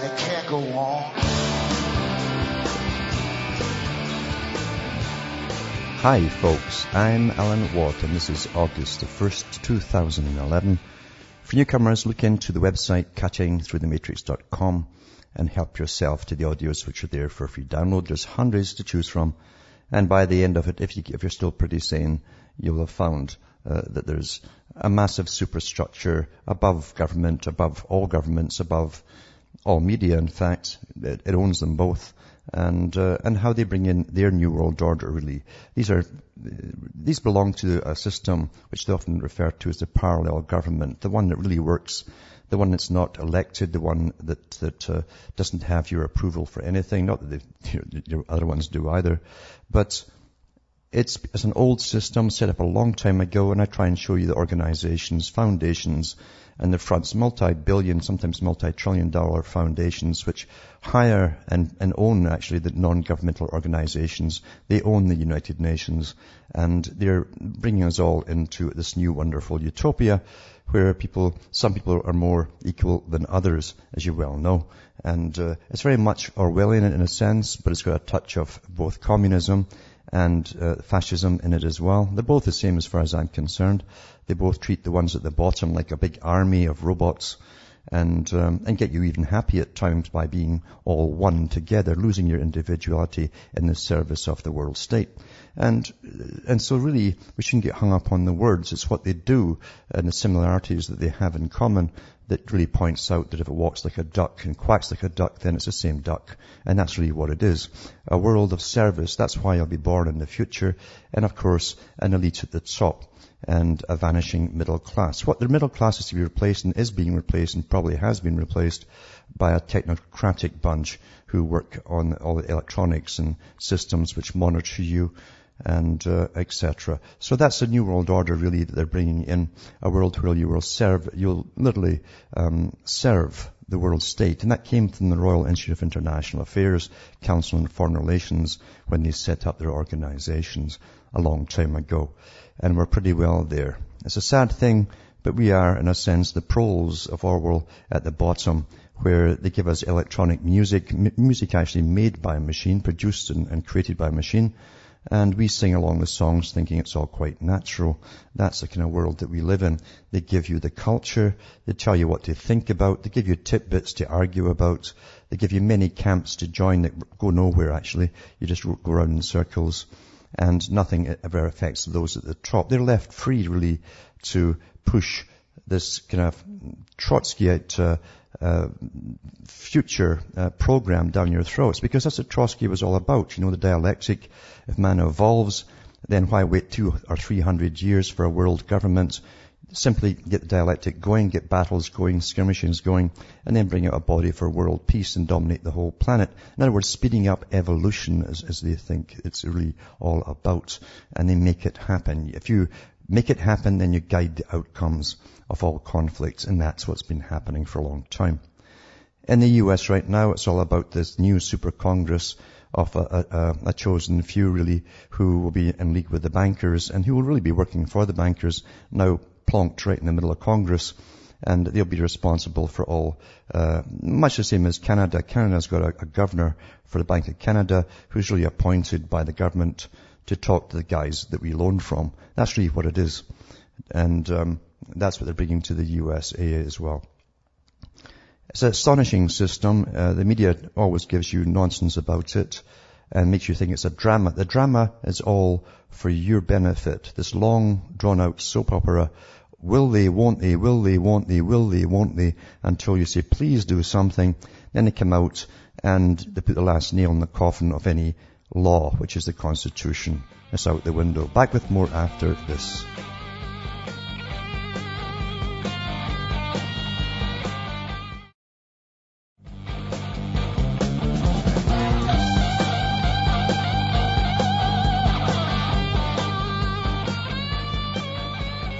and it can't go on. Hi folks, I'm Alan Watt and this is August the 1st, 2011. For newcomers, look into the website cuttingthroughthematrix.com and help yourself to the audios which are there for free download. There's hundreds to choose from. And by the end of it, if, you, if you're still pretty sane, you'll have found uh, that there's a massive superstructure above government, above all governments, above all media, in fact. It, it owns them both and uh, and how they bring in their new world order. Really, these are these belong to a system which they often refer to as the parallel government, the one that really works, the one that's not elected, the one that that uh, doesn't have your approval for anything. Not that the other ones do either, but it's, it's an old system set up a long time ago, and I try and show you the organizations, foundations, and the fronts, multi-billion, sometimes multi-trillion dollar foundations, which hire and, and own actually the non-governmental organizations. They own the United Nations, and they're bringing us all into this new wonderful utopia where people, some people are more equal than others, as you well know. And uh, it's very much Orwellian in a sense, but it's got a touch of both communism and uh, fascism in it as well. They're both the same as far as I'm concerned. They both treat the ones at the bottom like a big army of robots and um, and get you even happy at times by being all one together, losing your individuality in the service of the world state. And and so really we shouldn't get hung up on the words. It's what they do and the similarities that they have in common that really points out that if it walks like a duck and quacks like a duck, then it's the same duck. And that's really what it is. A world of service. That's why I'll be born in the future. And of course, an elite at the top and a vanishing middle class. What the middle class is to be replaced and is being replaced and probably has been replaced by a technocratic bunch who work on all the electronics and systems which monitor you and uh, etc. So that's a new world order really that they're bringing in a world where you will serve, you'll literally um, serve the world state. And that came from the Royal Institute of International Affairs, Council on Foreign Relations, when they set up their organizations a long time ago. And we're pretty well there. It's a sad thing, but we are, in a sense, the proles of Orwell at the bottom, where they give us electronic music, m- music actually made by a machine, produced and, and created by a machine, and we sing along the songs thinking it's all quite natural. That's the kind of world that we live in. They give you the culture, they tell you what to think about, they give you tidbits to argue about, they give you many camps to join that go nowhere actually. You just go around in circles and nothing ever affects those at the top. They're left free really to push this kind of Trotskyite uh, uh, future uh, program down your throats because that's what Trotsky was all about. You know, the dialectic. If man evolves, then why wait two or three hundred years for a world government? Simply get the dialectic going, get battles going, skirmishes going, and then bring out a body for world peace and dominate the whole planet. In other words, speeding up evolution as, as they think it's really all about, and they make it happen. If you make it happen, then you guide the outcomes of all conflicts, and that's what's been happening for a long time. In the US right now, it's all about this new super congress of a, a, a, chosen few really who will be in league with the bankers and who will really be working for the bankers now plonked right in the middle of Congress and they'll be responsible for all, uh, much the same as Canada. Canada's got a, a, governor for the Bank of Canada who's really appointed by the government to talk to the guys that we loan from. That's really what it is. And um, that's what they're bringing to the USA as well. It's an astonishing system. Uh, the media always gives you nonsense about it and makes you think it's a drama. The drama is all for your benefit. This long, drawn out soap opera. Will they, won't they, will they, won't they, will they, won't they, until you say, please do something. Then they come out and they put the last nail in the coffin of any law, which is the Constitution. It's out the window. Back with more after this.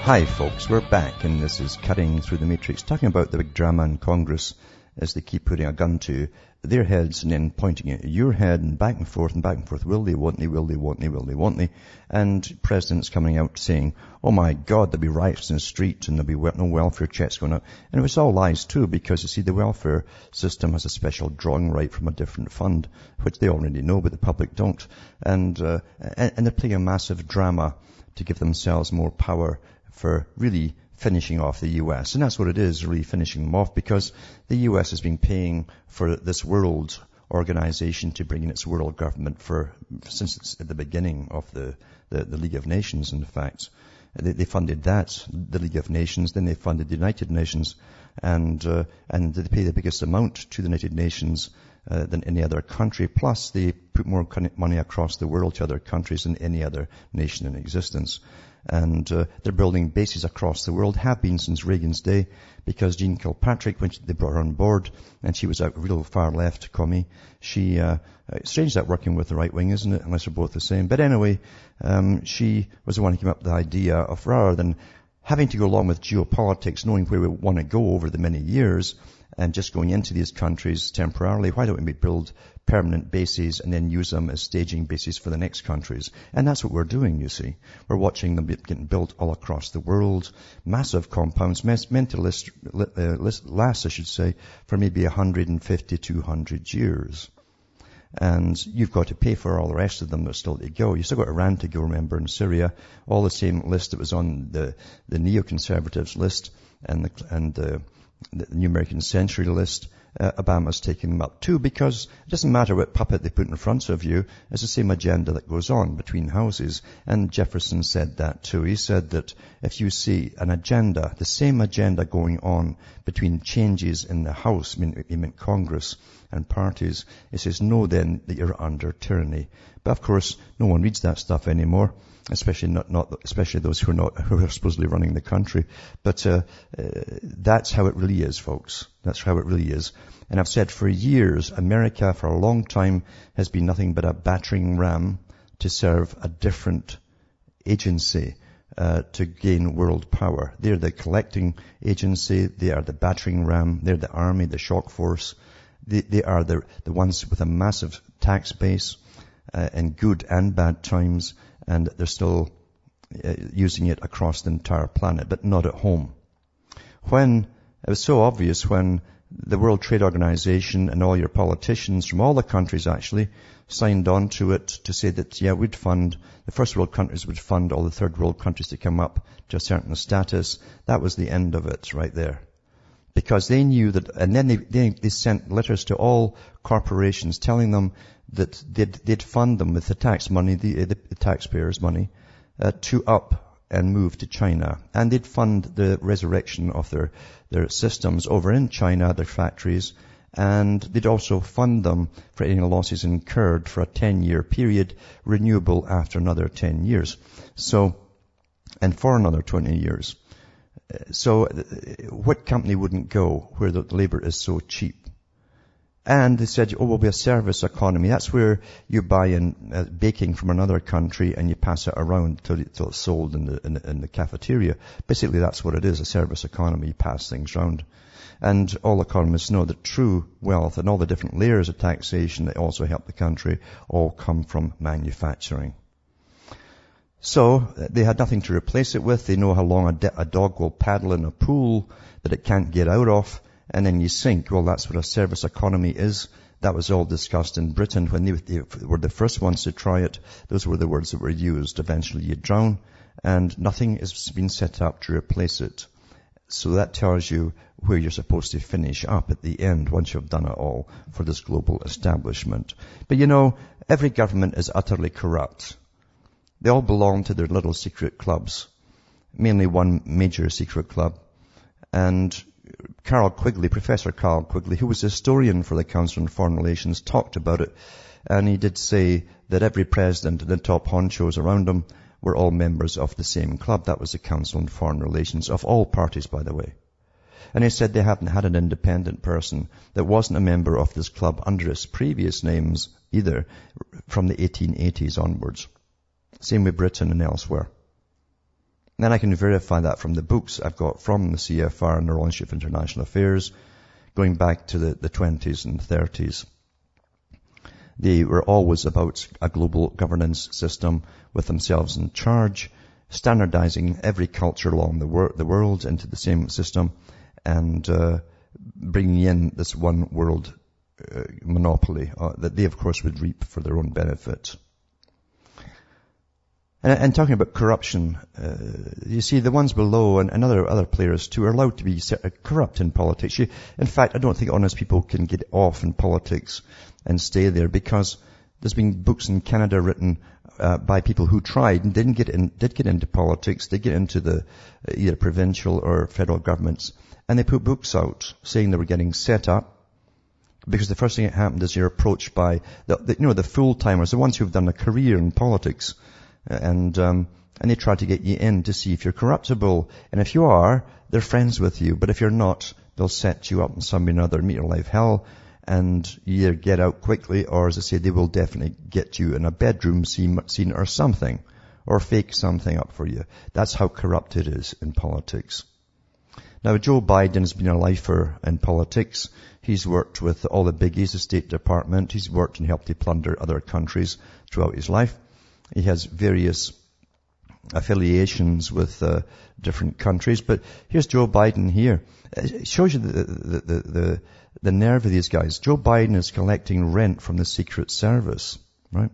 Hi folks, we're back and this is Cutting Through the Matrix, talking about the big drama in Congress as they keep putting a gun to their heads and then pointing it at your head and back and forth and back and forth. Will they, won't they, will they, won't they, will they, won't they? And presidents coming out saying, oh my God, there'll be riots in the streets and there'll be no welfare checks going out. And it was all lies too because you see the welfare system has a special drawing right from a different fund, which they already know but the public don't. And, uh, and, and they're playing a massive drama to give themselves more power for really finishing off the US. And that's what it is, really finishing them off because the US has been paying for this world organization to bring in its world government for, since at the beginning of the, the, the League of Nations, in fact. They, they, funded that, the League of Nations, then they funded the United Nations, and, uh, and they pay the biggest amount to the United Nations uh, than any other country. Plus, they put more money across the world to other countries than any other nation in existence and uh, they're building bases across the world, have been since Reagan's day, because Jeane Kirkpatrick, when they brought her on board, and she was a real far left commie, she, uh, strange that working with the right wing, isn't it, unless they're both the same. But anyway, um, she was the one who came up with the idea of rather than having to go along with geopolitics, knowing where we want to go over the many years, and just going into these countries temporarily, why don't we build permanent bases and then use them as staging bases for the next countries? And that's what we're doing, you see. We're watching them getting built all across the world, massive compounds, meant to last, I should say, for maybe 150, 200 years. And you've got to pay for all the rest of them that still to go. You've still got Iran to go, remember, in Syria. All the same list that was on the, the neoconservatives list and the, and the, the New American Century list, uh, Obama's taking them up too because it doesn't matter what puppet they put in front of you, it's the same agenda that goes on between houses. And Jefferson said that too. He said that if you see an agenda, the same agenda going on between changes in the House, I mean, Congress and parties, he says, know then that you're under tyranny. But of course, no one reads that stuff anymore especially not, not especially those who are not who are supposedly running the country. But uh, uh, that's how it really is, folks. That's how it really is. And I've said for years, America for a long time has been nothing but a battering ram to serve a different agency. Uh, to gain world power. They're the collecting agency. They are the battering ram. They're the army, the shock force. They, they are the, the ones with a massive tax base uh, in good and bad times and they're still uh, using it across the entire planet, but not at home. When, it was so obvious when the World Trade Organization and all your politicians from all the countries actually signed on to it to say that, yeah, we'd fund, the first world countries would fund all the third world countries to come up to a certain status. That was the end of it right there. Because they knew that, and then they, they, they sent letters to all corporations telling them that they'd, they'd fund them with the tax money, the, the, the taxpayers' money, uh, to up and move to China. And they'd fund the resurrection of their, their systems over in China, their factories, and they'd also fund them for any losses incurred for a 10 year period, renewable after another 10 years. So, and for another 20 years. So, uh, what company wouldn't go where the labor is so cheap? And they said, oh, we'll be a service economy. That's where you buy in uh, baking from another country and you pass it around until, it, it's sold in the, in, in the cafeteria. Basically, that's what it is, a service economy. You pass things around. And all economists know that true wealth and all the different layers of taxation that also help the country all come from manufacturing. So they had nothing to replace it with. They know how long a, dog will paddle in a pool that it can't get out of and then you sink. Well, that's what a service economy is. That was all discussed in Britain when they, they were the first ones to try it. Those were the words that were used. Eventually you drown and nothing has been set up to replace it. So that tells you where you're supposed to finish up at the end once you've done it all for this global establishment. But you know, every government is utterly corrupt. They all belong to their little secret clubs. Mainly one major secret club. And Carroll Quigley, Professor Carroll Quigley, who was a historian for the Council on Foreign Relations, talked about it. And he did say that every president and the top honchos around him were all members of the same club. That was the Council on Foreign Relations, of all parties, by the way. And he said they hadn't had an independent person that wasn't a member of this club under its previous names either from the 1880s onwards. Same with Britain and elsewhere. And then I can verify that from the books I've got from the CFR and the Institute of International Affairs, going back to the, the 20s and 30s. They were always about a global governance system with themselves in charge, standardizing every culture along the, wor- the world into the same system and uh, bringing in this one world uh, monopoly uh, that they, of course, would reap for their own benefit. And, and talking about corruption, uh, you see the ones below and, and, other other players too are allowed to be corrupt in politics. You, in fact, I don't think honest people can get off in politics and stay there because there's been books in Canada written uh, by people who tried and didn't get in, did get into politics, did get into the uh, either provincial or federal governments, and they put books out saying they were getting set up because the first thing that happened is you're approached by the, the you know the full timers, the ones who've done a career in politics and um, and they try to get you in to see if you're corruptible. And if you are, they're friends with you. But if you're not, they'll set you up in some way another, meet your life hell, and you either get out quickly, or as I say, they will definitely get you in a bedroom scene, scene or something, or fake something up for you. That's how corrupt it is in politics. Now, Joe Biden has been a lifer in politics. He's worked with all the biggies, the State Department. He's worked and helped to plunder other countries throughout his life. He has various affiliations with uh, different countries. But here's Joe Biden here. It shows you the, the, the, the, the nerve of these guys. Joe Biden is collecting rent from the Secret Service, right?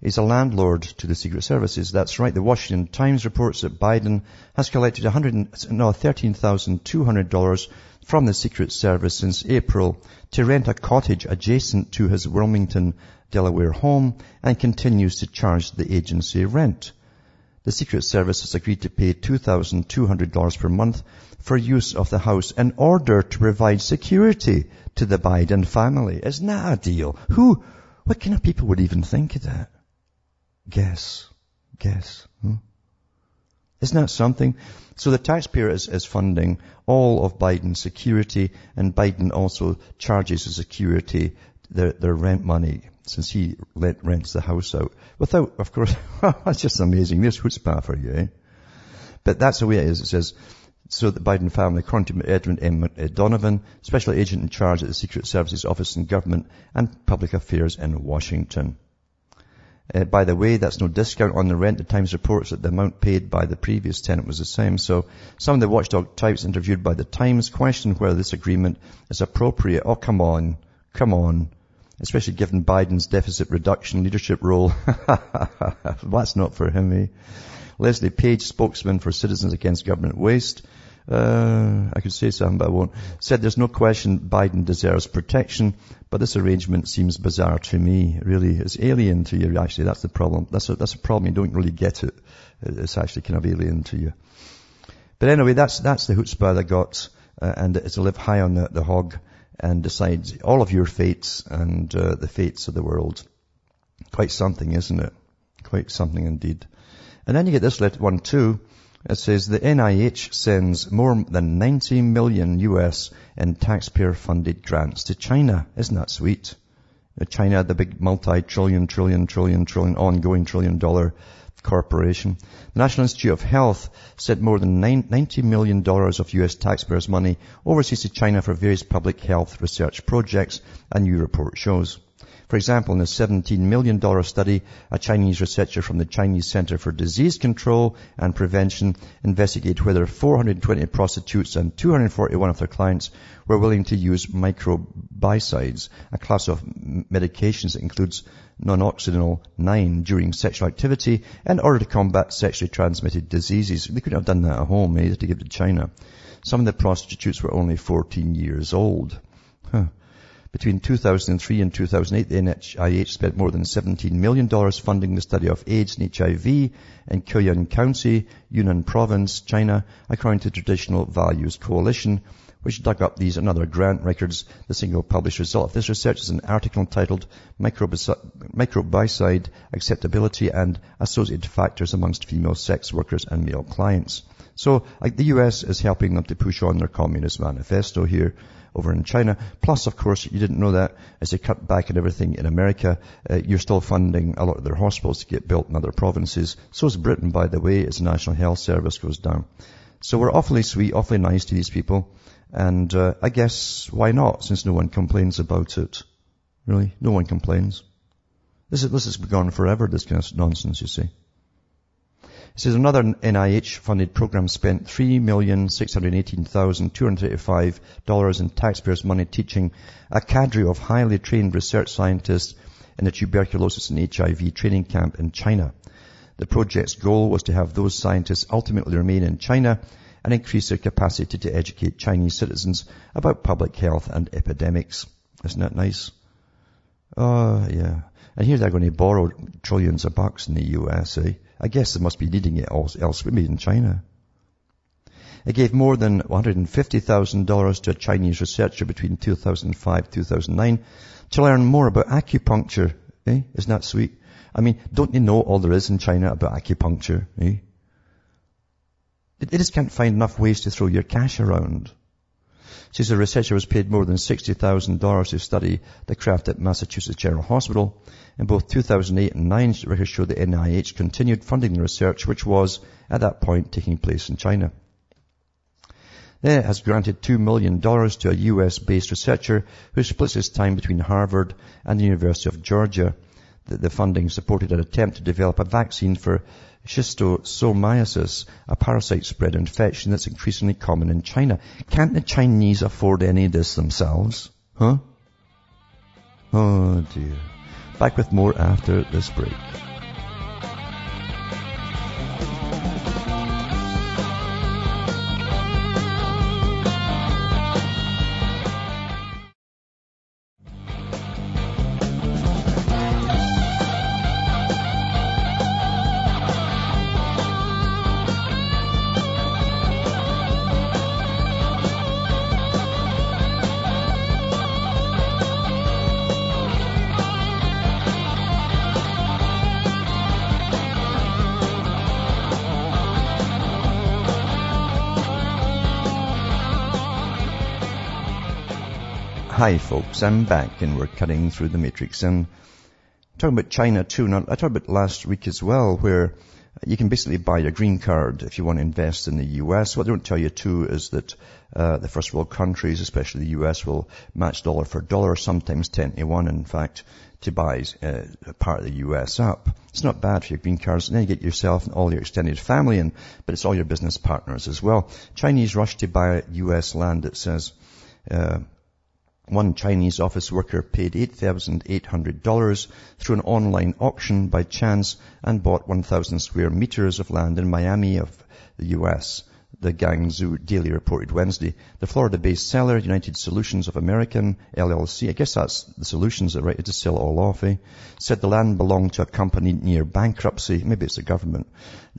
He's a landlord to the Secret Services. That's right. The Washington Times reports that Biden has collected 100, no, $13,200 from the Secret Service since April to rent a cottage adjacent to his Wilmington Delaware home and continues to charge the agency rent. The Secret Service has agreed to pay $2,200 per month for use of the house in order to provide security to the Biden family. Isn't that a deal? Who, what kind of people would even think of that? Guess. Guess. Hmm? Isn't that something? So the taxpayer is, is funding all of Biden's security and Biden also charges the security their, their rent money since he let, rents the house out. Without, of course, that's just amazing. There's chutzpah for you, eh? But that's the way it is. It says, so the Biden family, according to Edwin M. Donovan, special agent in charge at the Secret Services Office in Government and Public Affairs in Washington. Uh, by the way, that's no discount on the rent. The Times reports that the amount paid by the previous tenant was the same. So some of the watchdog types interviewed by the Times question whether this agreement is appropriate. Oh, come on. Come on especially given Biden's deficit reduction leadership role. That's not for him, eh? Leslie Paige, spokesman for Citizens Against Government Waste, uh, I could say something, but I won't. Said there's no question Biden deserves protection, but this arrangement seems bizarre to me. really, it's alien to you. Actually, that's the problem. That's a, that's a problem. You don't really get it. It's actually kind of alien to you. But anyway, that's that's the chutzpah I got, uh, and it's to live high on the, the hog and decides all of your fates and uh, the fates of the world. Quite something, isn't it? Quite something indeed. And then you get this one too. It says the NIH sends more than 90 million US in taxpayer funded grants to China. Isn't that sweet? Uh, China, the big multi-trillion, trillion, trillion, trillion, ongoing trillion dollar Corporation. The National Institute of Health sent more than $90 million of US taxpayers' money overseas to China for various public health research projects, a new report shows. For example, in a $17 million study, a Chinese researcher from the Chinese Center for Disease Control and Prevention investigated whether 420 prostitutes and 241 of their clients were willing to use microbicides, a class of medications that includes nonoxynol 9 during sexual activity in order to combat sexually transmitted diseases. They couldn't have done that at home. They had to give it to China. Some of the prostitutes were only 14 years old. Huh. Between 2003 and 2008, the NIH spent more than $17 million funding the study of AIDS and HIV in Kaiyuan County, Yunnan Province, China, according to Traditional Values Coalition, which dug up these and other grant records. The single published result of this research is an article entitled Microbicide Acceptability and Associated Factors Amongst Female Sex Workers and Male Clients. So, like the US is helping them to push on their Communist Manifesto here over in China. Plus, of course, you didn't know that as they cut back on everything in America, uh, you're still funding a lot of their hospitals to get built in other provinces. So is Britain, by the way, as the National Health Service goes down. So we're awfully sweet, awfully nice to these people. And uh, I guess why not, since no one complains about it. Really, no one complains. This, is, this has gone forever, this kind of nonsense, you see. It says another NIH-funded program spent $3,618,285 in taxpayers' money teaching a cadre of highly trained research scientists in a tuberculosis and HIV training camp in China. The project's goal was to have those scientists ultimately remain in China and increase their capacity to educate Chinese citizens about public health and epidemics. Isn't that nice? Oh, yeah. And here they're going to borrow trillions of bucks in the US, eh? I guess they must be needing it elsewhere, maybe in China. It gave more than $150,000 to a Chinese researcher between 2005 and 2009 to learn more about acupuncture. Eh? Isn't that sweet? I mean, don't you know all there is in China about acupuncture? Eh? They just can't find enough ways to throw your cash around. Says the researcher was paid more than $60,000 to study the craft at Massachusetts General Hospital. In both 2008 and 9, records show the NIH continued funding the research, which was, at that point, taking place in China. Then it has granted $2 million to a US-based researcher who splits his time between Harvard and the University of Georgia. The, the funding supported an attempt to develop a vaccine for schistosomiasis, a parasite spread infection that's increasingly common in China. Can't the Chinese afford any of this themselves? Huh? Oh dear. Back with more after this break. I'm back and we're cutting through the matrix and talking about China too. Now, I talked about last week as well where you can basically buy a green card if you want to invest in the US. What they don't tell you too is that uh, the first world countries, especially the US, will match dollar for dollar, sometimes 10 to 1 in fact, to buy uh, part of the US up. It's not bad for your green cards. And then you get yourself and all your extended family in, but it's all your business partners as well. Chinese rush to buy US land, it says. Uh, one Chinese office worker paid $8,800 through an online auction by chance and bought 1,000 square meters of land in Miami of the U.S the Guangzhou Daily reported Wednesday. The Florida-based seller, United Solutions of American LLC, I guess that's the solutions that right to sell it all off, eh? Said the land belonged to a company near bankruptcy. Maybe it's the government.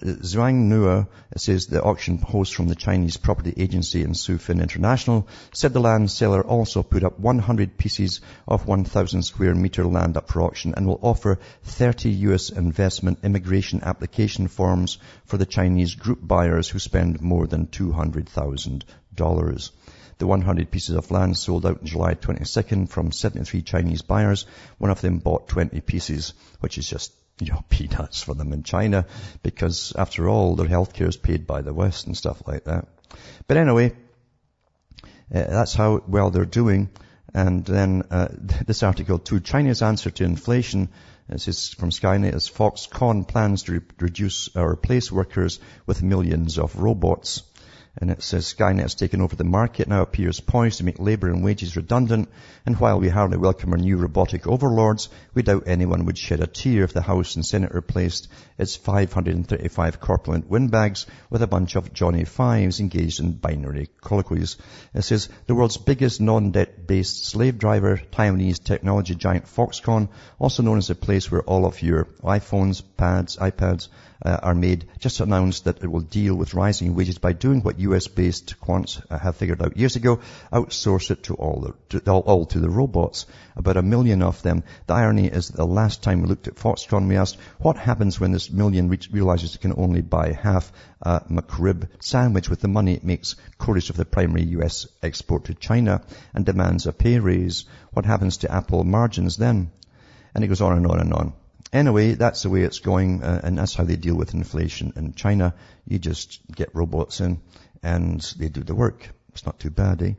Zhuang Nua says the auction host from the Chinese property agency in Sufin International said the land seller also put up 100 pieces of 1,000 square meter land up for auction and will offer 30 U.S. investment immigration application forms for the Chinese group buyers who spend more than $200,000. The 100 pieces of land sold out on July 22nd from 73 Chinese buyers. One of them bought 20 pieces, which is just you know, peanuts for them in China because after all, their healthcare is paid by the West and stuff like that. But anyway, uh, that's how well they're doing. And then uh, this article too, China's answer to inflation, this is from Skynet, is Foxconn plans to re- reduce or replace workers with millions of robots. And it says Skynet has taken over the market, now appears poised to make labour and wages redundant. And while we hardly welcome our new robotic overlords, we doubt anyone would shed a tear if the House and Senate replaced its 535 corpulent windbags with a bunch of Johnny Fives engaged in binary colloquies. It says the world's biggest non-debt based slave driver, Taiwanese technology giant Foxconn, also known as the place where all of your iPhones, pads, iPads, uh, are made, just announced that it will deal with rising wages by doing what US-based quants have figured out years ago, outsource it to all, the, to, all, all to the robots. About a million of them. The irony is that the last time we looked at Foxconn, we asked, what happens when this million re- realizes it can only buy half a McRib sandwich with the money it makes chorus of the primary US export to China and demands a pay raise? What happens to Apple margins then? And it goes on and on and on. Anyway, that's the way it's going, uh, and that's how they deal with inflation in China. You just get robots in, and they do the work. It's not too bad, eh?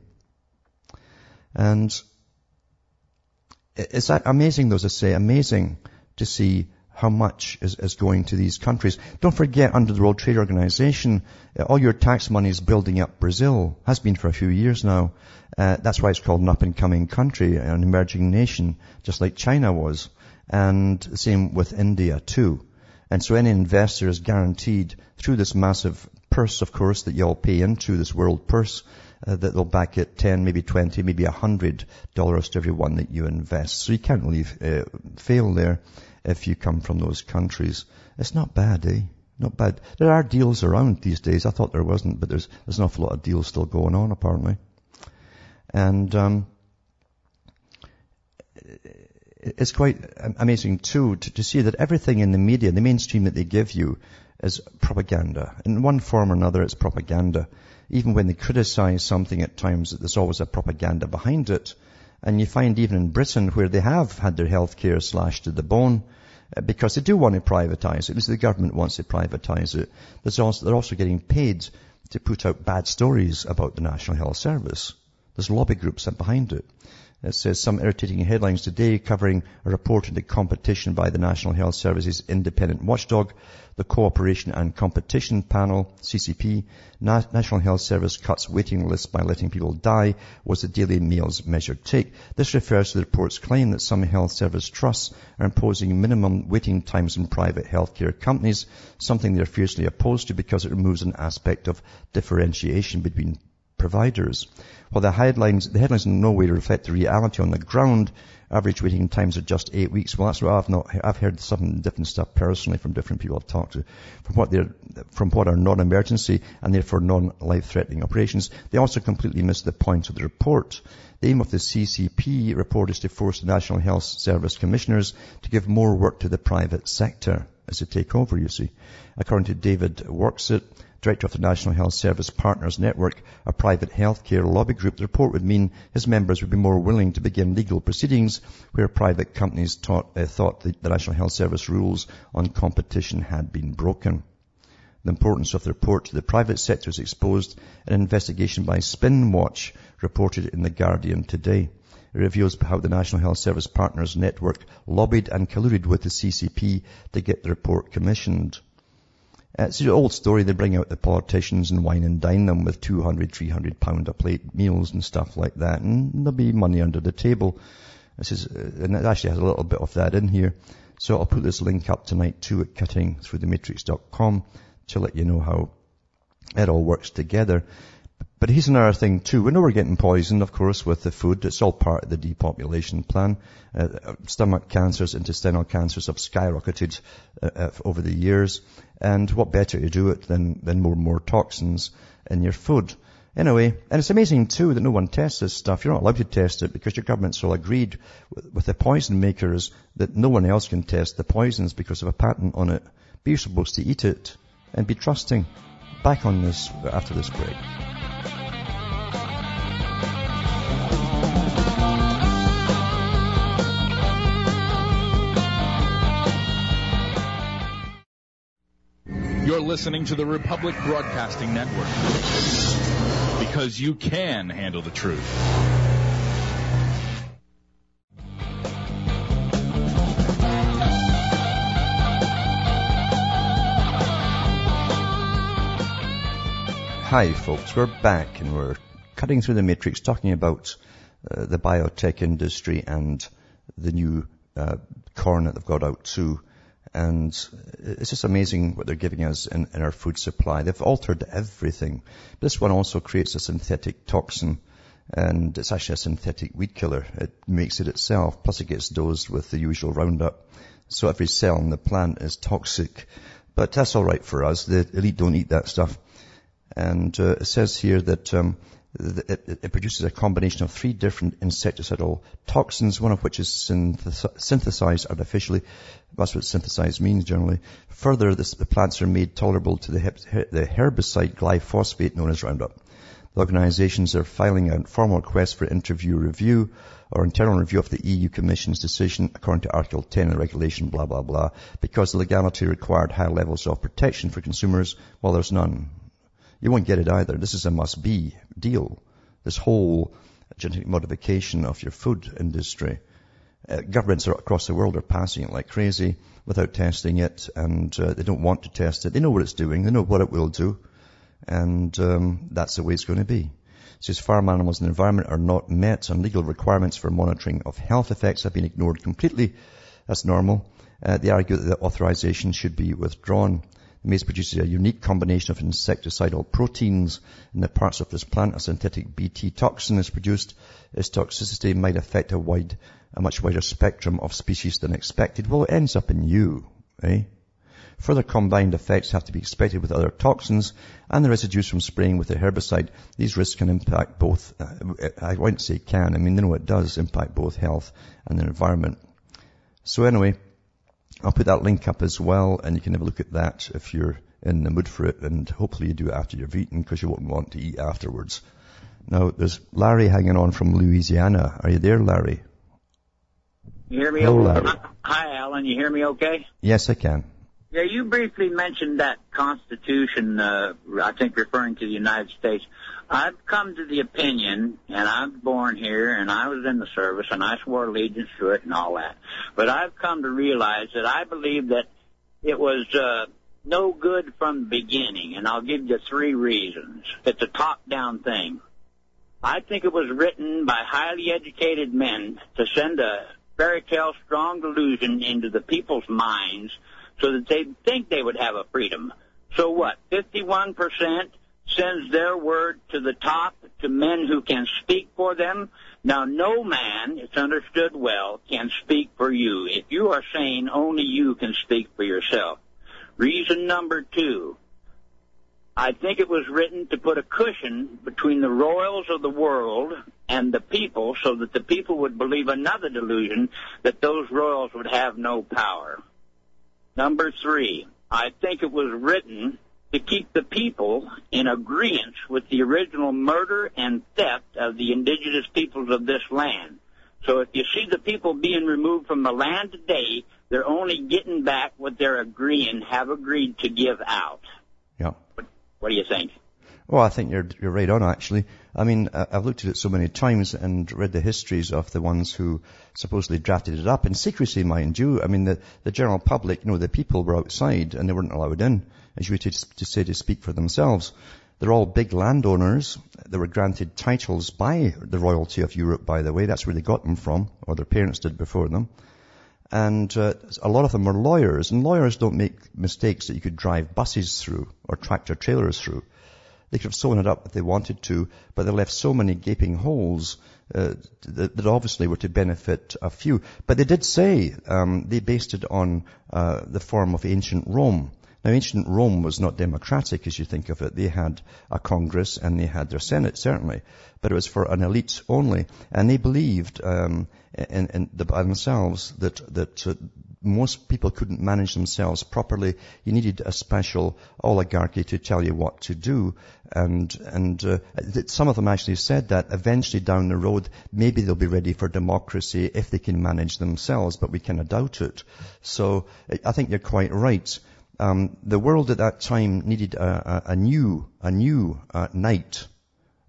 And it's that amazing, though, as I say, amazing to see how much is, is, going to these countries. Don't forget, under the World Trade Organization, uh, all your tax money is building up Brazil. Has been for a few years now. Uh, that's why it's called an up-and-coming country, an emerging nation, just like China was and the same with India too. And so any investor is guaranteed through this massive purse, of course, that you all pay into, this world purse, uh, that they'll back it 10, maybe 20, maybe 100 dollars to every one that you invest. So you can't really uh, fail there if you come from those countries. It's not bad, eh? Not bad. There are deals around these days. I thought there wasn't, but there's, there's an awful lot of deals still going on apparently. And, um, it's quite amazing too to, to, see that everything in the media, the mainstream that they give you, is propaganda. In one form or another, it's propaganda. Even when they criticize something at times, there's always a propaganda behind it. And you find even in Britain, where they have had their health care slashed to the bone, uh, because they do want to privatize it, at least the government wants to privatize it, also, they're also getting paid to put out bad stories about the National Health Service. There's lobby groups behind it. It says some irritating headlines today covering a report into competition by the National Health Service's independent watchdog, the Cooperation and Competition Panel, CCP. National Health Service cuts waiting lists by letting people die was the Daily Mail's measured take. This refers to the report's claim that some health service trusts are imposing minimum waiting times in private healthcare companies, something they're fiercely opposed to because it removes an aspect of differentiation between providers. While the headlines, the headlines in no way reflect the reality on the ground, average waiting times are just eight weeks. Well, that's what I've not, I've heard some different stuff personally from different people I've talked to, from what they're, from what are non-emergency and therefore non-life-threatening operations. They also completely miss the point of the report. The aim of the CCP report is to force the National Health Service commissioners to give more work to the private sector as they take over, you see. According to David Worskett, director of the National Health Service Partners Network, a private healthcare lobby group, the report would mean his members would be more willing to begin legal proceedings where private companies taught, uh, thought the, the National Health Service rules on competition had been broken. The importance of the report to the private sector is exposed in an investigation by Spinwatch reported in The Guardian today. It reveals how the National Health Service Partners Network lobbied and colluded with the CCP to get the report commissioned. Uh, it's an old story. They bring out the politicians and wine and dine them with 200, 300 pound a plate meals and stuff like that. And there'll be money under the table. This is, uh, and it actually has a little bit of that in here. So I'll put this link up tonight too at cuttingthroughthematrix.com to let you know how it all works together. But here's another thing too. We know we're getting poisoned, of course, with the food. It's all part of the depopulation plan. Uh, stomach cancers, intestinal cancers have skyrocketed uh, uh, over the years. And what better to do it than, than more and more toxins in your food. Anyway, and it's amazing too that no one tests this stuff. You're not allowed to test it because your government's all agreed with, with the poison makers that no one else can test the poisons because of a patent on it. But you're supposed to eat it and be trusting. Back on this after this break. Listening to the Republic Broadcasting Network because you can handle the truth. Hi folks, we're back and we're cutting through the matrix talking about uh, the biotech industry and the new uh, corn that they've got out too and it's just amazing what they're giving us in, in our food supply. They've altered everything. This one also creates a synthetic toxin and it's actually a synthetic weed killer. It makes it itself, plus it gets dosed with the usual Roundup. So every cell in the plant is toxic. But that's alright for us. The elite don't eat that stuff. And uh, it says here that um, it, produces a combination of three different insecticidal toxins, one of which is synthesized artificially. That's what synthesized means generally. Further, this, the plants are made tolerable to the, the herbicide glyphosate known as Roundup. The organizations are filing a formal request for interview review or internal review of the EU Commission's decision according to Article 10 of the regulation, blah, blah, blah, because the legality required high levels of protection for consumers, while there's none. You won't get it either. This is a must-be deal. This whole genetic modification of your food industry. Uh, governments across the world are passing it like crazy without testing it, and uh, they don't want to test it. They know what it's doing. They know what it will do. And um, that's the way it's going to be. Says farm animals and the environment are not met and legal requirements for monitoring of health effects have been ignored completely. That's normal. Uh, they argue that the authorization should be withdrawn. The maize produces a unique combination of insecticidal proteins in the parts of this plant. A synthetic Bt toxin is produced. Its toxicity might affect a wide, a much wider spectrum of species than expected. Well, it ends up in you, eh? Further combined effects have to be expected with other toxins and the residues from spraying with a herbicide. These risks can impact both, uh, I won't say can, I mean, they know it does impact both health and the environment. So anyway, I'll put that link up as well and you can have a look at that if you're in the mood for it and hopefully you do it after you've eaten because you won't want to eat afterwards. Now, there's Larry hanging on from Louisiana. Are you there, Larry? You hear me? Hello, okay? Larry. Hi, Alan. You hear me okay? Yes, I can. Yeah, you briefly mentioned that Constitution, uh, I think referring to the United States. I've come to the opinion, and I'm born here, and I was in the service, and I swore allegiance to it and all that. But I've come to realize that I believe that it was uh, no good from the beginning, and I'll give you three reasons. It's a top-down thing. I think it was written by highly educated men to send a fairy tale strong delusion into the people's minds – so that they think they would have a freedom. So what? 51% sends their word to the top to men who can speak for them. Now, no man, it's understood well, can speak for you. If you are sane, only you can speak for yourself. Reason number two, I think it was written to put a cushion between the royals of the world and the people so that the people would believe another delusion that those royals would have no power. Number three, I think it was written to keep the people in agreement with the original murder and theft of the indigenous peoples of this land. So if you see the people being removed from the land today, they're only getting back what they're agreeing, have agreed to give out. Yeah. What, what do you think? Well, I think you're you're right on actually. I mean, I've looked at it so many times and read the histories of the ones who supposedly drafted it up in secrecy, mind you. I mean, the the general public, you know, the people were outside and they weren't allowed in, as you to, to say to speak for themselves. They're all big landowners. They were granted titles by the royalty of Europe, by the way. That's where they got them from, or their parents did before them. And uh, a lot of them were lawyers, and lawyers don't make mistakes that you could drive buses through or tractor trailers through. They could have sewn it up if they wanted to, but they left so many gaping holes uh, that, that, obviously were to benefit a few. But they did say um, they based it on uh, the form of ancient Rome. Now, ancient Rome was not democratic as you think of it. They had a Congress and they had their Senate, certainly, but it was for an elite only. And they believed um, in, in the, by themselves that that uh, most people couldn't manage themselves properly. You needed a special oligarchy to tell you what to do. And, and uh, some of them actually said that eventually down the road, maybe they'll be ready for democracy if they can manage themselves, but we kind of doubt it. So I think you're quite right. Um, the world at that time needed a, a, a new, a new uh, knight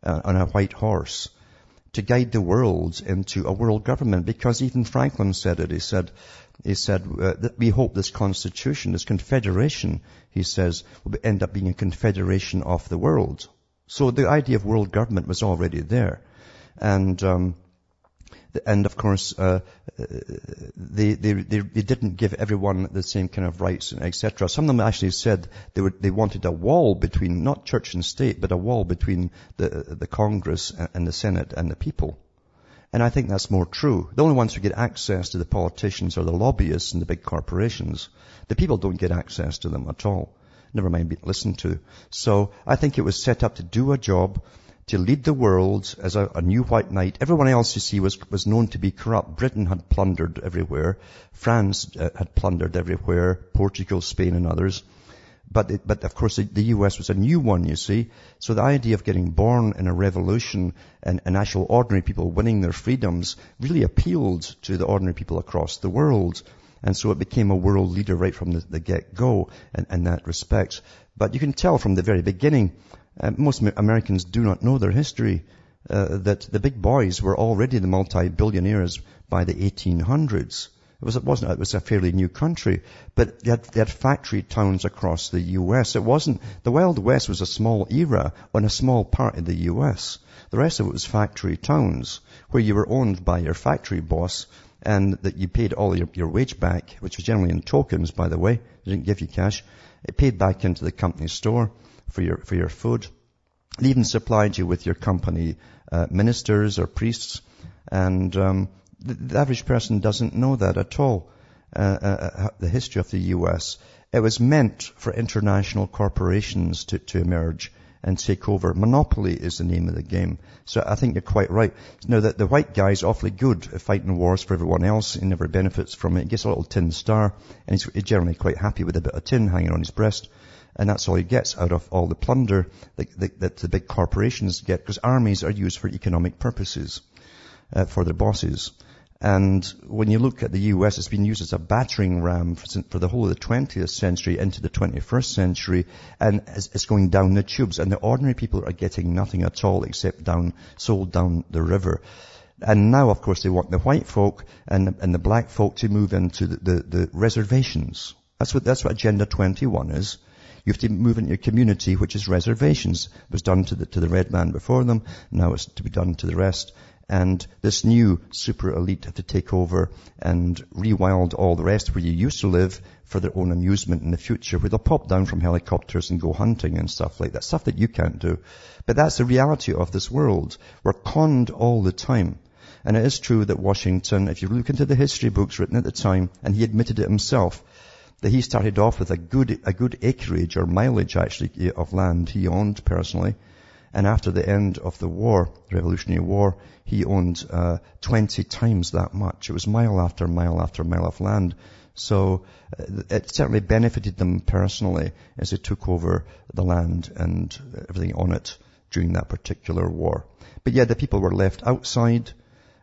uh, on a white horse to guide the world into a world government because even Franklin said it. He said, he said uh, we hope this constitution, this confederation, he says, will end up being a confederation of the world. So the idea of world government was already there. And, um, and of course, uh, they, they, they, they, didn't give everyone the same kind of rights, etc. Some of them actually said they, would, they wanted a wall between, not church and state, but a wall between the, the Congress and the Senate and the people. And I think that's more true. The only ones who get access to the politicians are the lobbyists and the big corporations. The people don't get access to them at all. never mind being listened to. So I think it was set up to do a job, to lead the world as a, a, new white knight. Everyone else, you see, was, was known to be corrupt. Britain had plundered everywhere. France uh, had plundered everywhere. Portugal, Spain and others. But, it, but of course the, US was a new one, you see. So the idea of getting born in a revolution and, and actual ordinary people winning their freedoms really appealed to the ordinary people across the world. And so it became a world leader right from the, the get-go in, in, that respect. But you can tell from the very beginning, uh, most Americans do not know their history, uh, that the big boys were already the multi-billionaires by the 1800s. It, was, it wasn't, it was a fairly new country, but they had, they had factory towns across the US. It wasn't, the Wild West was a small era on a small part of the US. The rest of it was factory towns where you were owned by your factory boss and that you paid all your, your wage back, which was generally in tokens, by the way. They didn't give you cash. It paid back into the company store for your, for your food. They even supplied you with your company uh, ministers or priests. And um, the, average person doesn't know that at all. Uh, uh, uh the history of the U.S. It was meant for international corporations to, to emerge and take over. Monopoly is the name of the game. So I think you're quite right. Now that the white guy's awfully good at fighting wars for everyone else. He never benefits from it. He gets a little tin star and he's generally quite happy with a bit of tin hanging on his breast. And that's all he gets out of all the plunder that, that, that the big corporations get because armies are used for economic purposes uh, for their bosses. And when you look at the US, it's been used as a battering ram for, for the whole of the 20th century into the 21st century, and it's going down the tubes. And the ordinary people are getting nothing at all except down, sold down the river. And now, of course, they want the white folk and, and the black folk to move into the, the, the reservations. That's what, that's what Agenda 21 is. You have to move into your community, which is reservations. It was done to the, to the red man before them. Now it's to be done to the rest and this new super elite to take over and rewild all the rest where you used to live for their own amusement in the future, where they'll pop down from helicopters and go hunting and stuff like that, stuff that you can't do. But that's the reality of this world. We're conned all the time. And it is true that Washington, if you look into the history books written at the time, and he admitted it himself, that he started off with a good, a good acreage or mileage actually of land he owned personally, and after the end of the war, the Revolutionary War, he owned uh, 20 times that much. It was mile after mile after mile of land. So uh, it certainly benefited them personally as they took over the land and everything on it during that particular war. But yeah, the people were left outside.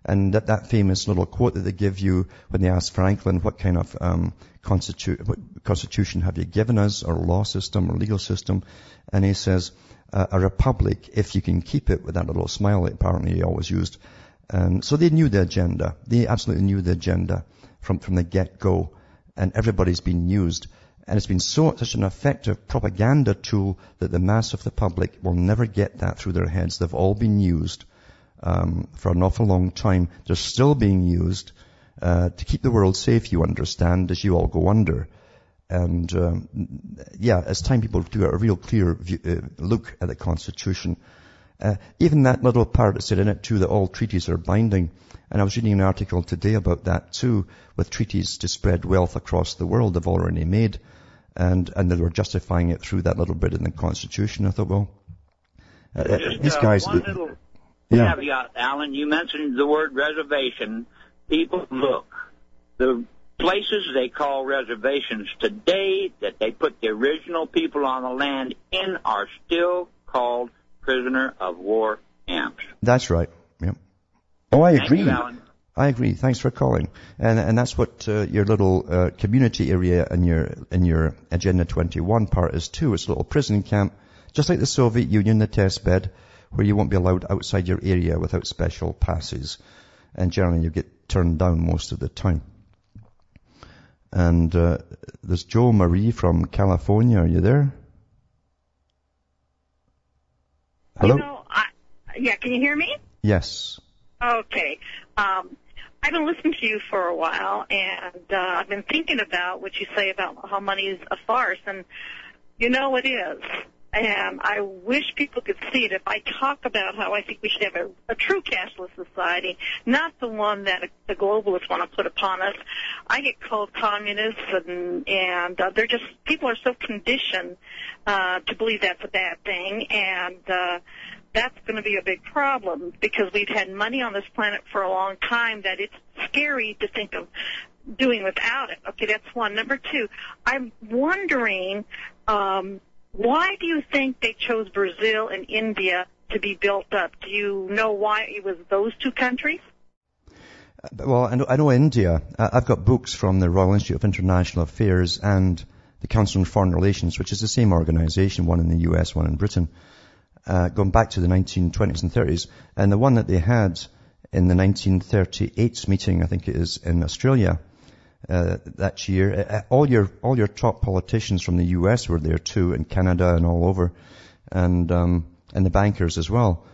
And that, that famous little quote that they give you when they ask Franklin, what kind of um, constitu- what constitution have you given us, or law system, or legal system? And he says, a republic if you can keep it with that little smile that apparently he always used. And so they knew the agenda. They absolutely knew the agenda from, from the get-go. And everybody's been used. And it's been so, such an effective propaganda tool that the mass of the public will never get that through their heads. They've all been used um, for an awful long time. They're still being used uh, to keep the world safe, you understand, as you all go under. And um, yeah, it's time people do a real clear view, uh, look at the Constitution. Uh, even that little part that said in it too that all treaties are binding. And I was reading an article today about that too, with treaties to spread wealth across the world they've already made. And, and they were justifying it through that little bit in the Constitution. I thought, well, uh, Just, these uh, guys. One little yeah. caveat, Alan. You mentioned the word reservation. People look. The places they call reservations today that they put the original people on the land in are still called prisoner of war camps. That's right. Yep. Oh, I agree. You, I agree. Thanks for calling. And and that's what uh, your little uh, community area in your in your Agenda 21 part is too. It's a little prison camp, just like the Soviet Union, the test bed, where you won't be allowed outside your area without special passes, and generally you get turned down most of the time. And uh, there's Joe Marie from California. Are you there? Hello? You know, I, yeah, can you hear me? Yes. Okay. Um, I've been listening to you for a while, and uh, I've been thinking about what you say about how money is a farce, and you know it is. And I wish people could see it. If I talk about how I think we should have a, a true cashless society, not the one that the globalists want to put upon us, I get called communists, and and uh, they're just people are so conditioned uh, to believe that's a bad thing, and uh, that's going to be a big problem because we've had money on this planet for a long time that it's scary to think of doing without it. Okay, that's one. Number two, I'm wondering. Um, why do you think they chose Brazil and India to be built up? Do you know why it was those two countries? Uh, well, I know, I know India. Uh, I've got books from the Royal Institute of International Affairs and the Council on Foreign Relations, which is the same organization, one in the US, one in Britain, uh, going back to the 1920s and 30s. And the one that they had in the 1938 meeting, I think it is, in Australia, uh, that year. Uh, uh, all your all your top politicians from the U.S. were there too, and Canada and all over, and um, and the bankers as well.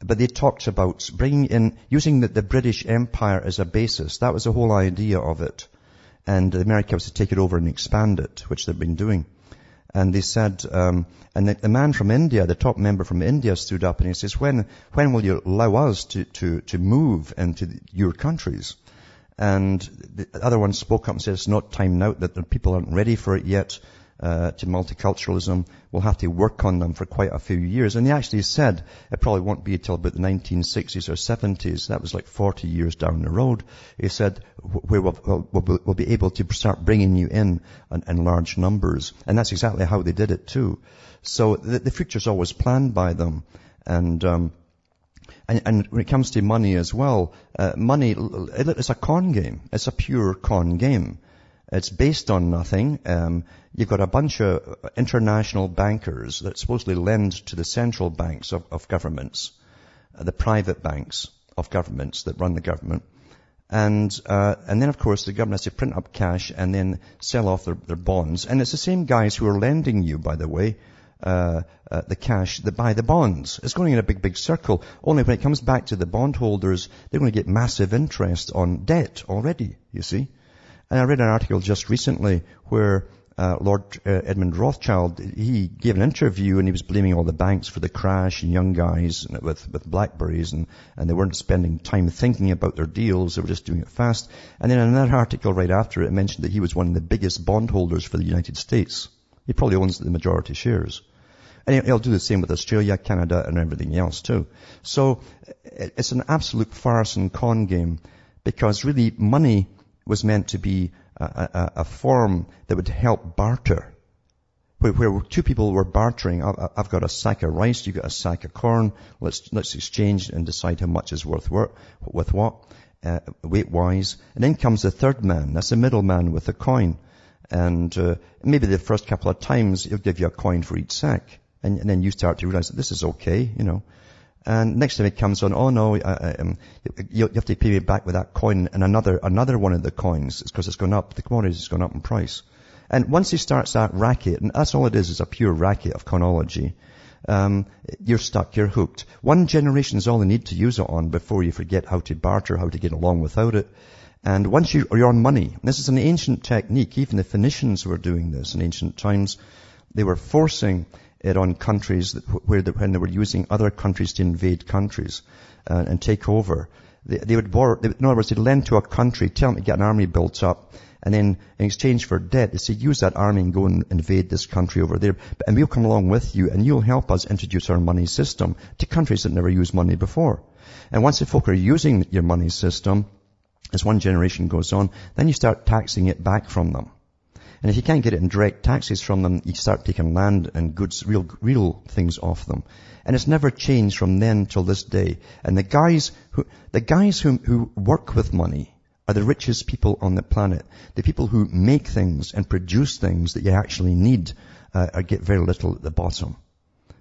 But they talked about bringing in using the, the British Empire as a basis. That was the whole idea of it, and America was to take it over and expand it, which they've been doing. And they said, um, and the, the, man from India, the top member from India, stood up and he says, "When when will you allow us to to to move into the, your countries?" And the other one spoke up and said it's not time now, that the people aren't ready for it yet, uh, to multiculturalism. We'll have to work on them for quite a few years. And he actually said it probably won't be until about the 1960s or 70s. That was like 40 years down the road. He said we'll, we'll, we'll be able to start bringing you in, in, in large numbers. And that's exactly how they did it too. So the, the future's always planned by them. And, um, and, and, when it comes to money as well, uh, money, it's a con game. It's a pure con game. It's based on nothing. Um, you've got a bunch of international bankers that supposedly lend to the central banks of, of governments, uh, the private banks of governments that run the government. And, uh, and then of course the government has to print up cash and then sell off their, their bonds. And it's the same guys who are lending you, by the way, uh, uh, the cash that buy the bonds. It's going in a big, big circle. Only when it comes back to the bondholders, they're going to get massive interest on debt already, you see. And I read an article just recently where uh, Lord uh, Edmund Rothschild, he gave an interview and he was blaming all the banks for the crash and young guys with, with Blackberries and, and they weren't spending time thinking about their deals, they were just doing it fast. And then another article right after it mentioned that he was one of the biggest bondholders for the United States. He probably owns the majority shares. And he'll do the same with Australia, Canada, and everything else too. So it's an absolute farce and con game because really money was meant to be a, a, a form that would help barter. Where, where, two people were bartering, I've got a sack of rice, you've got a sack of corn, let's, let's exchange and decide how much is worth what, with what, uh, weight-wise. And then comes the third man, that's the middleman with the coin. And uh, maybe the first couple of times he'll give you a coin for each sack. And, and then you start to realize that this is okay, you know. And next time it comes on, oh no, uh, um, you, you, have to pay me back with that coin and another, another one of the coins because it's gone up, the commodity has gone up in price. And once he starts that racket, and that's all it is, is a pure racket of chronology, um, you're stuck, you're hooked. One generation is all they need to use it on before you forget how to barter, how to get along without it. And once you, on money, this is an ancient technique, even the Phoenicians were doing this in ancient times, they were forcing it on countries that, where the, when they were using other countries to invade countries uh, and take over. They, they would borrow, they, in other words, they'd lend to a country, tell them to get an army built up, and then in exchange for debt, they say, use that army and go and invade this country over there, and we'll come along with you, and you'll help us introduce our money system to countries that never used money before. And once the folk are using your money system, as one generation goes on, then you start taxing it back from them. And if you can't get it in direct taxes from them, you start taking land and goods, real, real things off them. And it's never changed from then till this day. And the guys who, the guys who, who work with money are the richest people on the planet. The people who make things and produce things that you actually need uh, get very little at the bottom.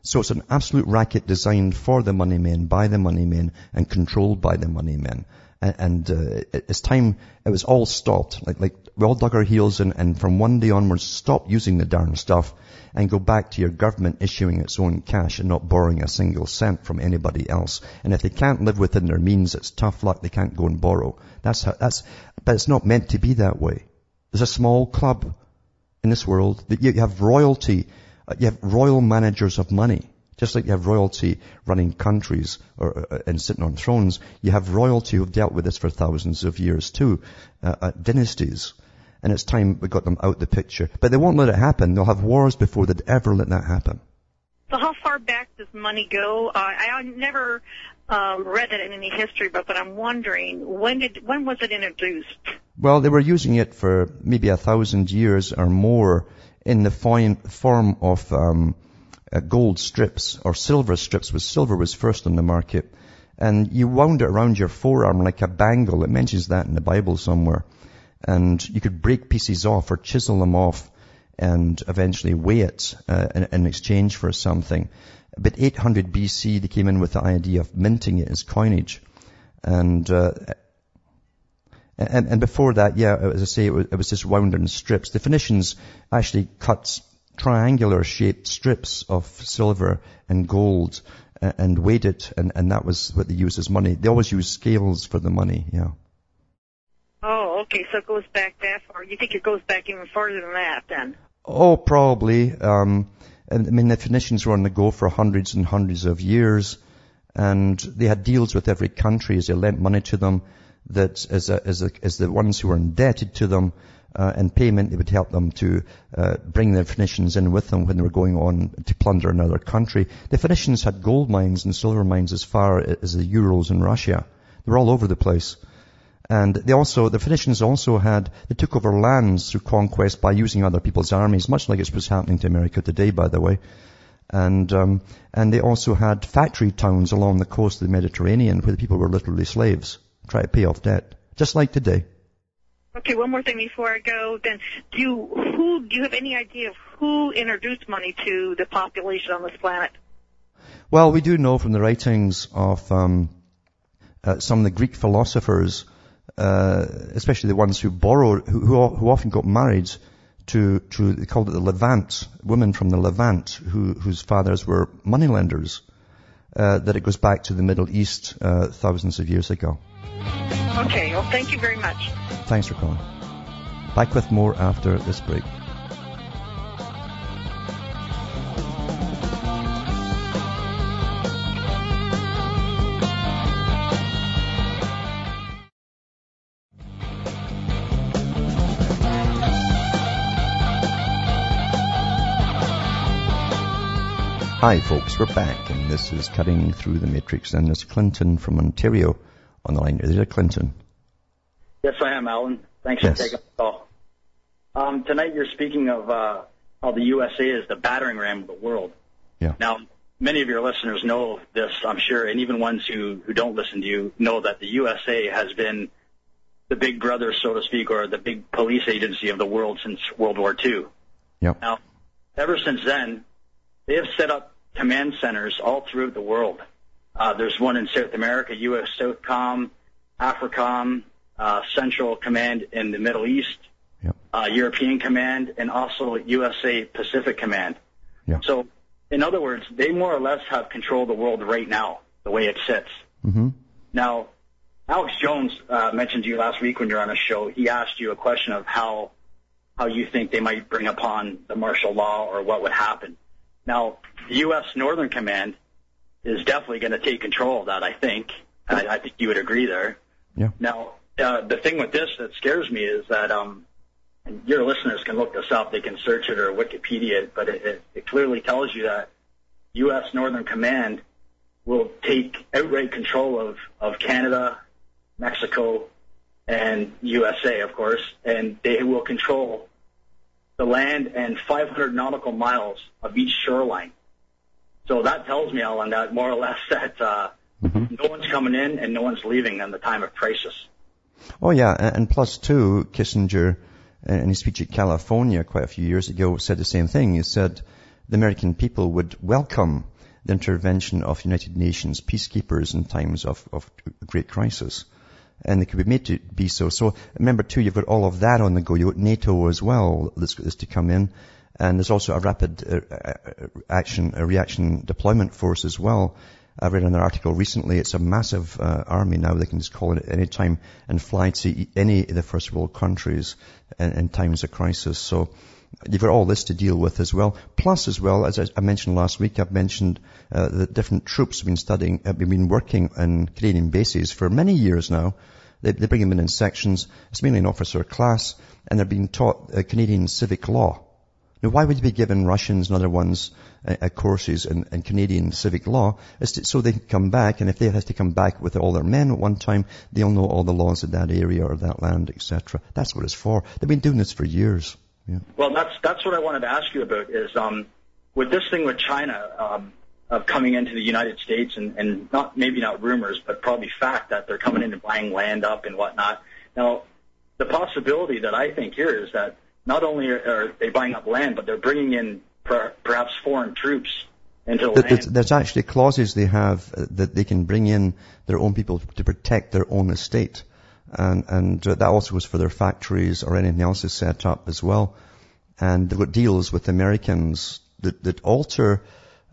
So it's an absolute racket designed for the money men, by the money men, and controlled by the money men and uh, it's time it was all stopped. Like, like we all dug our heels in, and from one day onwards, stop using the darn stuff and go back to your government issuing its own cash and not borrowing a single cent from anybody else. And if they can't live within their means, it's tough luck. They can't go and borrow. That's how, that's, but it's not meant to be that way. There's a small club in this world that you have royalty you have royal managers of money. Just like you have royalty running countries or, uh, and sitting on thrones, you have royalty who've dealt with this for thousands of years too, uh, uh, dynasties. And it's time we got them out the picture. But they won't let it happen. They'll have wars before they'd ever let that happen. So how far back does money go? Uh, I, I never um, read it in any history book, but I'm wondering when did when was it introduced? Well, they were using it for maybe a thousand years or more in the form of um, uh, gold strips or silver strips, was silver was first on the market. And you wound it around your forearm like a bangle. It mentions that in the Bible somewhere. And you could break pieces off or chisel them off and eventually weigh it uh, in, in, exchange for something. But 800 BC, they came in with the idea of minting it as coinage. And, uh, and, and, before that, yeah, as I say, it was, it was just wound in strips. The Phoenicians actually cut triangular shaped strips of silver and gold and weighed it, and, and that was what they used as money. They always used scales for the money, yeah. Oh, okay, so it goes back that far. You think it goes back even farther than that, then? Oh, probably. Um, and, I mean, the Phoenicians were on the go for hundreds and hundreds of years, and they had deals with every country as they lent money to them, that as, a, as, a, as the ones who were indebted to them, uh, payment, they would help them to uh, bring the Phoenicians in with them when they were going on to plunder another country. The Phoenicians had gold mines and silver mines as far as the Urals in Russia. They were all over the place. And they also, the Phoenicians also had, they took over lands through conquest by using other people's armies, much like it was happening to America today, by the way. And, um, and they also had factory towns along the coast of the Mediterranean where the people were literally slaves, try to pay off debt. Just like today. Okay, one more thing before I go. Then, do you, who do you have any idea of who introduced money to the population on this planet? Well, we do know from the writings of um, uh, some of the Greek philosophers, uh, especially the ones who borrowed, who, who, who often got married to, to they called it the Levant, women from the Levant, who, whose fathers were moneylenders. Uh, that it goes back to the Middle East uh, thousands of years ago. Okay, well, thank you very much. Thanks for calling. Back with more after this break. Hi folks, we're back and this is Cutting Through the Matrix and it's Clinton from Ontario on the line. Is it Clinton? Yes, I am, Alan. Thanks yes. for taking the call. Um, tonight you're speaking of uh, how the USA is the battering ram of the world. Yeah. Now, many of your listeners know this, I'm sure, and even ones who, who don't listen to you know that the USA has been the big brother, so to speak, or the big police agency of the world since World War II. Yeah. Now, ever since then, they have set up command centers all through the world. Uh, there's one in South America, U.S. Southcom, AFRICOM, uh, Central Command in the Middle East, yep. uh, European Command, and also USA Pacific Command. Yep. So, in other words, they more or less have control of the world right now, the way it sits. Mm-hmm. Now, Alex Jones uh, mentioned to you last week when you were on a show. He asked you a question of how how you think they might bring upon the martial law or what would happen. Now, the U.S. Northern Command is definitely going to take control of that. I think. I, I think you would agree there. Yeah. Now, uh, the thing with this that scares me is that um, and your listeners can look this up. They can search it or Wikipedia it, but it, it, it clearly tells you that U.S. Northern Command will take outright control of, of Canada, Mexico, and USA, of course, and they will control the land and 500 nautical miles of each shoreline. So that tells me, Alan, that more or less that uh, mm-hmm. no one's coming in and no one's leaving in the time of crisis. Oh yeah, and plus two, Kissinger, in his speech at California quite a few years ago, said the same thing. He said the American people would welcome the intervention of United Nations peacekeepers in times of, of great crisis. And they could be made to be so. So remember too, you've got all of that on the go. You've got NATO as well that's, that's to come in. And there's also a rapid uh, uh, action, a reaction deployment force as well. I read an article recently. It's a massive uh, army now. They can just call it at any time and fly to any of the first world countries in, in times of crisis. So You've got all this to deal with as well. Plus, as well, as I mentioned last week, I've mentioned uh, that different troops have been studying, have been working on Canadian bases for many years now. They, they bring them in in sections. It's mainly an officer class, and they're being taught uh, Canadian civic law. Now, why would you be giving Russians and other ones uh, uh, courses in, in, Canadian civic law? To, so they can come back, and if they have to come back with all their men at one time, they'll know all the laws of that area or that land, etc. That's what it's for. They've been doing this for years. Yeah. Well, that's that's what I wanted to ask you about. Is um, with this thing with China um, of coming into the United States and, and not maybe not rumors, but probably fact that they're coming in and buying land up and whatnot. Now, the possibility that I think here is that not only are are they buying up land, but they're bringing in per, perhaps foreign troops into the land. There's actually clauses they have uh, that they can bring in their own people to protect their own estate. And, and uh, that also goes for their factories or anything else is set up as well. And they've got deals with Americans that, that alter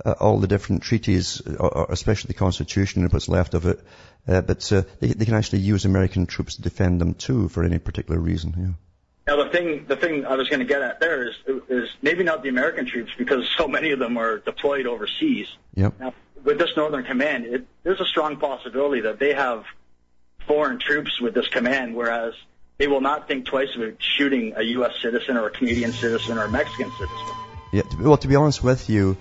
uh, all the different treaties, or, or especially the Constitution and what's left of it. Uh, but uh, they, they, can actually use American troops to defend them too for any particular reason. Yeah. Now the thing, the thing I was going to get at there is, is maybe not the American troops because so many of them are deployed overseas. Yep. Now, with this Northern Command, it, there's a strong possibility that they have foreign troops with this command, whereas they will not think twice about shooting a U.S. citizen or a Canadian citizen or a Mexican citizen. Yeah. Well, to be honest with you,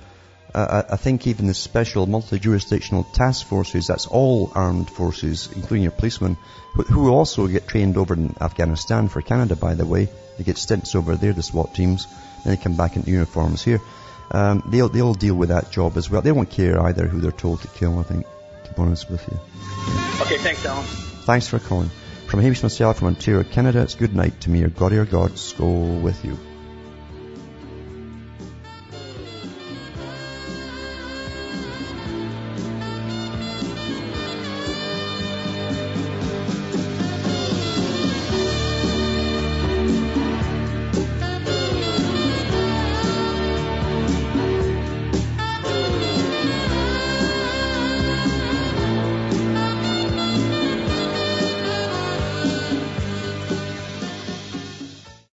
uh, I think even the special multi-jurisdictional task forces, that's all armed forces, including your policemen, who also get trained over in Afghanistan for Canada, by the way. They get stints over there, the SWAT teams, then they come back in uniforms here. Um, they'll, they'll deal with that job as well. They won't care either who they're told to kill, I think, to be honest with you. Okay, thanks, Alan. Thanks for calling. From Hamish myself from Ontario, Canada, it's good night to me. Your God, your God, go with you.